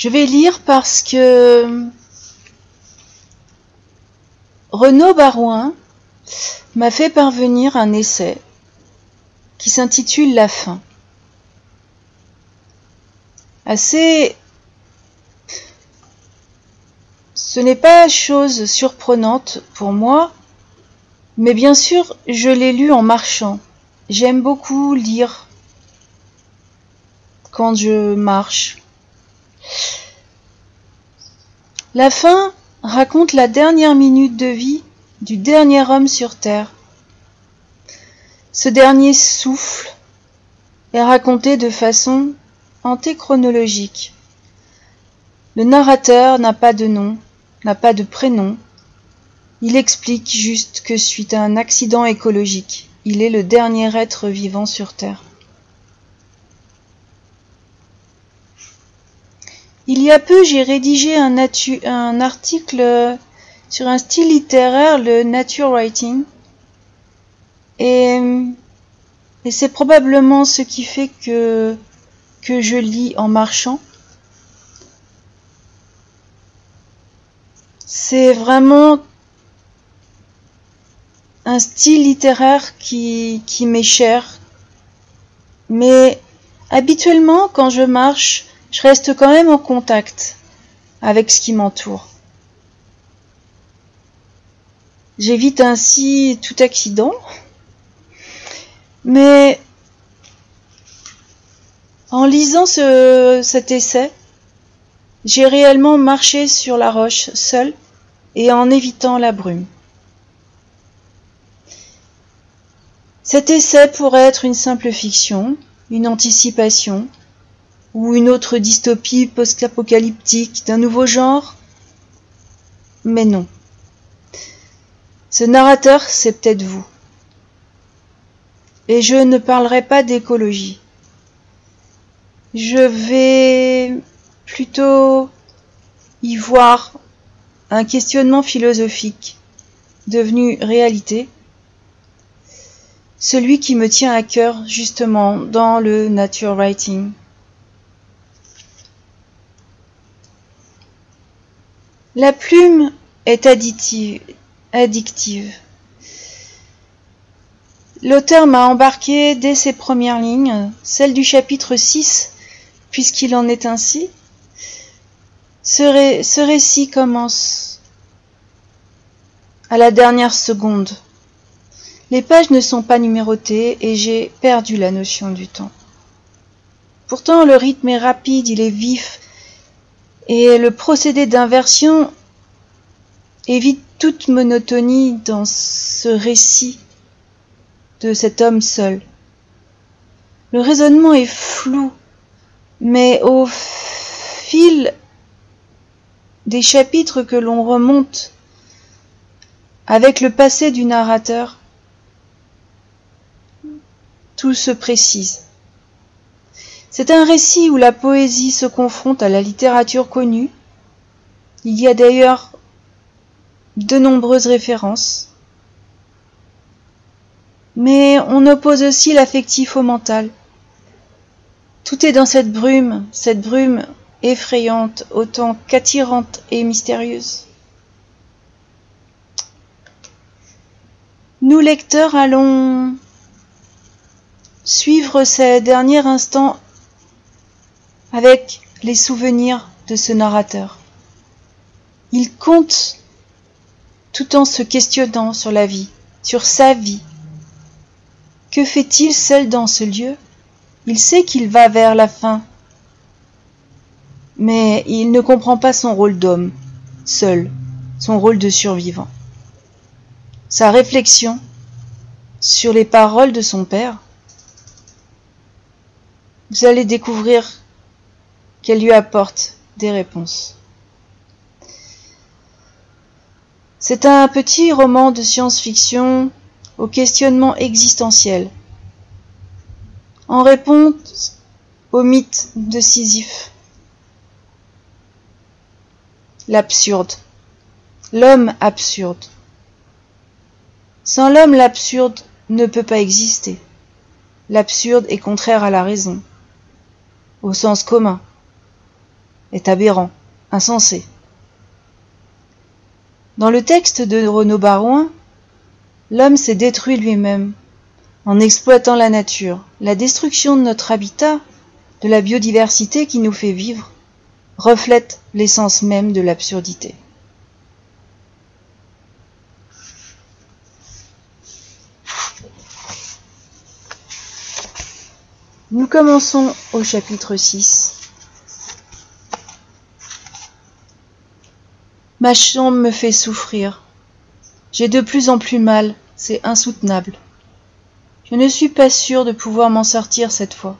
Je vais lire parce que Renaud Barouin m'a fait parvenir un essai qui s'intitule La fin. Assez. Ce n'est pas chose surprenante pour moi, mais bien sûr, je l'ai lu en marchant. J'aime beaucoup lire quand je marche. La fin raconte la dernière minute de vie du dernier homme sur Terre. Ce dernier souffle est raconté de façon antéchronologique. Le narrateur n'a pas de nom, n'a pas de prénom. Il explique juste que suite à un accident écologique, il est le dernier être vivant sur Terre. Il y a peu, j'ai rédigé un, article sur un style littéraire, le nature writing. Et, c'est probablement ce qui fait que, que je lis en marchant. C'est vraiment un style littéraire qui, qui m'est cher. Mais habituellement, quand je marche, je reste quand même en contact avec ce qui m'entoure. J'évite ainsi tout accident, mais en lisant ce, cet essai, j'ai réellement marché sur la roche seul et en évitant la brume. Cet essai pourrait être une simple fiction, une anticipation, ou une autre dystopie post-apocalyptique d'un nouveau genre? Mais non. Ce narrateur, c'est peut-être vous. Et je ne parlerai pas d'écologie. Je vais plutôt y voir un questionnement philosophique devenu réalité, celui qui me tient à cœur justement dans le nature writing. La plume est addictive. L'auteur m'a embarqué dès ses premières lignes, celle du chapitre 6, puisqu'il en est ainsi. Ce récit commence à la dernière seconde. Les pages ne sont pas numérotées et j'ai perdu la notion du temps. Pourtant, le rythme est rapide, il est vif, et le procédé d'inversion évite toute monotonie dans ce récit de cet homme seul. Le raisonnement est flou, mais au fil des chapitres que l'on remonte avec le passé du narrateur, tout se précise. C'est un récit où la poésie se confronte à la littérature connue. Il y a d'ailleurs de nombreuses références. Mais on oppose aussi l'affectif au mental. Tout est dans cette brume, cette brume effrayante, autant qu'attirante et mystérieuse. Nous lecteurs allons suivre ces derniers instants avec les souvenirs de ce narrateur. Il compte tout en se questionnant sur la vie, sur sa vie. Que fait-il seul dans ce lieu? Il sait qu'il va vers la fin, mais il ne comprend pas son rôle d'homme, seul, son rôle de survivant. Sa réflexion sur les paroles de son père, vous allez découvrir qu'elle lui apporte des réponses. C'est un petit roman de science-fiction au questionnement existentiel, en réponse au mythe de Sisyphe. L'absurde, l'homme absurde. Sans l'homme, l'absurde ne peut pas exister. L'absurde est contraire à la raison, au sens commun. Est aberrant, insensé. Dans le texte de Renaud Barouin, l'homme s'est détruit lui-même en exploitant la nature. La destruction de notre habitat, de la biodiversité qui nous fait vivre, reflète l'essence même de l'absurdité. Nous commençons au chapitre 6. Ma chambre me fait souffrir. J'ai de plus en plus mal, c'est insoutenable. Je ne suis pas sûre de pouvoir m'en sortir cette fois.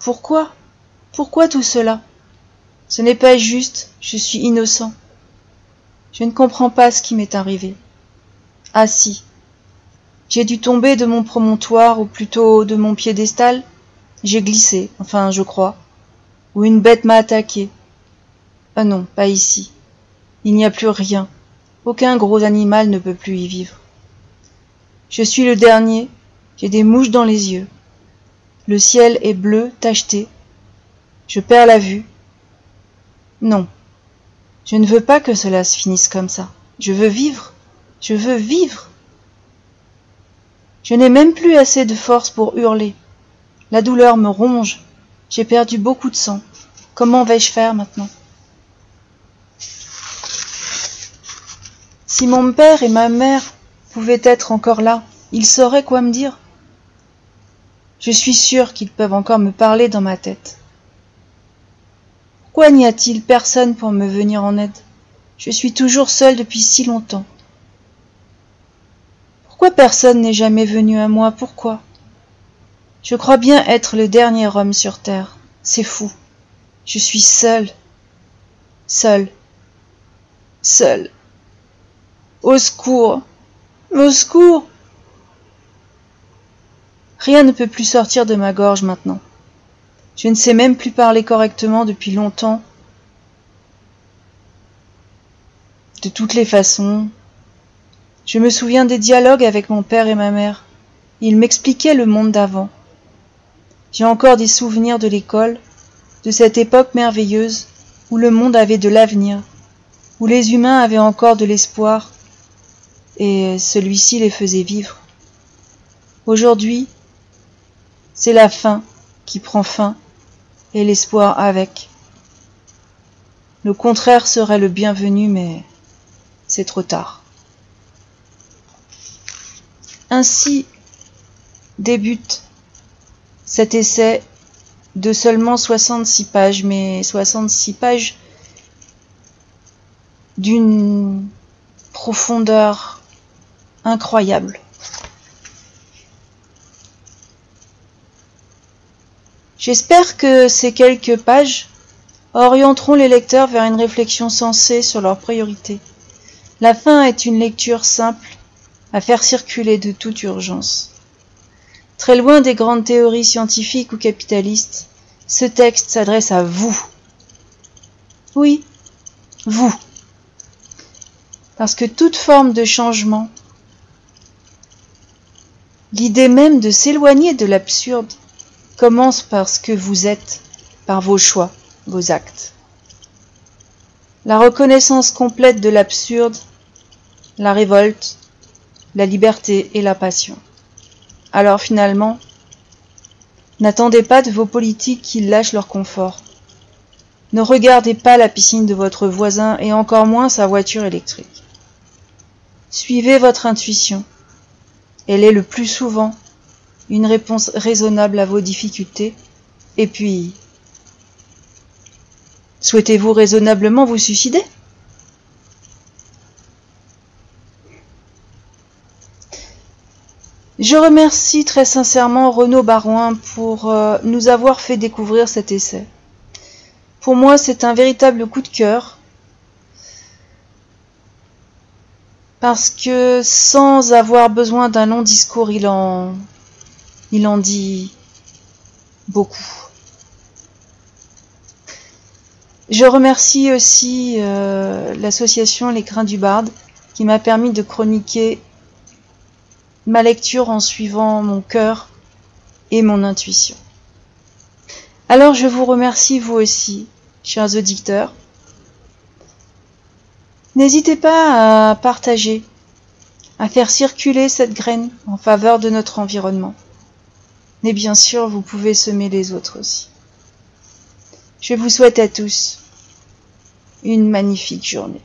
Pourquoi? Pourquoi tout cela? Ce n'est pas juste, je suis innocent. Je ne comprends pas ce qui m'est arrivé. Ah si, j'ai dû tomber de mon promontoire, ou plutôt de mon piédestal. J'ai glissé, enfin je crois. Ou une bête m'a attaqué. Ah non, pas ici. Il n'y a plus rien. Aucun gros animal ne peut plus y vivre. Je suis le dernier, j'ai des mouches dans les yeux. Le ciel est bleu, tacheté. Je perds la vue. Non. Je ne veux pas que cela se finisse comme ça. Je veux vivre. Je veux vivre. Je n'ai même plus assez de force pour hurler. La douleur me ronge. J'ai perdu beaucoup de sang. Comment vais-je faire maintenant? Si mon père et ma mère pouvaient être encore là, ils sauraient quoi me dire. Je suis sûre qu'ils peuvent encore me parler dans ma tête. Pourquoi n'y a-t-il personne pour me venir en aide? Je suis toujours seule depuis si longtemps. Pourquoi personne n'est jamais venu à moi? Pourquoi? Je crois bien être le dernier homme sur terre. C'est fou. Je suis seule. Seule. Seule. Au secours. Au secours. Rien ne peut plus sortir de ma gorge maintenant. Je ne sais même plus parler correctement depuis longtemps. De toutes les façons, je me souviens des dialogues avec mon père et ma mère. Ils m'expliquaient le monde d'avant. J'ai encore des souvenirs de l'école, de cette époque merveilleuse où le monde avait de l'avenir, où les humains avaient encore de l'espoir, et celui-ci les faisait vivre. Aujourd'hui, c'est la fin qui prend fin, et l'espoir avec. Le contraire serait le bienvenu, mais c'est trop tard. Ainsi débute cet essai de seulement 66 pages, mais 66 pages d'une profondeur incroyable. J'espère que ces quelques pages orienteront les lecteurs vers une réflexion sensée sur leurs priorités. La fin est une lecture simple à faire circuler de toute urgence. Très loin des grandes théories scientifiques ou capitalistes, ce texte s'adresse à vous. Oui, vous. Parce que toute forme de changement, l'idée même de s'éloigner de l'absurde, commence par ce que vous êtes, par vos choix, vos actes. La reconnaissance complète de l'absurde, la révolte, la liberté et la passion. Alors finalement, n'attendez pas de vos politiques qu'ils lâchent leur confort. Ne regardez pas la piscine de votre voisin et encore moins sa voiture électrique. Suivez votre intuition. Elle est le plus souvent une réponse raisonnable à vos difficultés. Et puis, souhaitez-vous raisonnablement vous suicider? Je remercie très sincèrement Renaud Barouin pour euh, nous avoir fait découvrir cet essai. Pour moi, c'est un véritable coup de cœur parce que sans avoir besoin d'un long discours, il en, il en dit beaucoup. Je remercie aussi euh, l'association Les Crins du Barde qui m'a permis de chroniquer ma lecture en suivant mon cœur et mon intuition. Alors je vous remercie vous aussi chers auditeurs. N'hésitez pas à partager, à faire circuler cette graine en faveur de notre environnement. Mais bien sûr, vous pouvez semer les autres aussi. Je vous souhaite à tous une magnifique journée.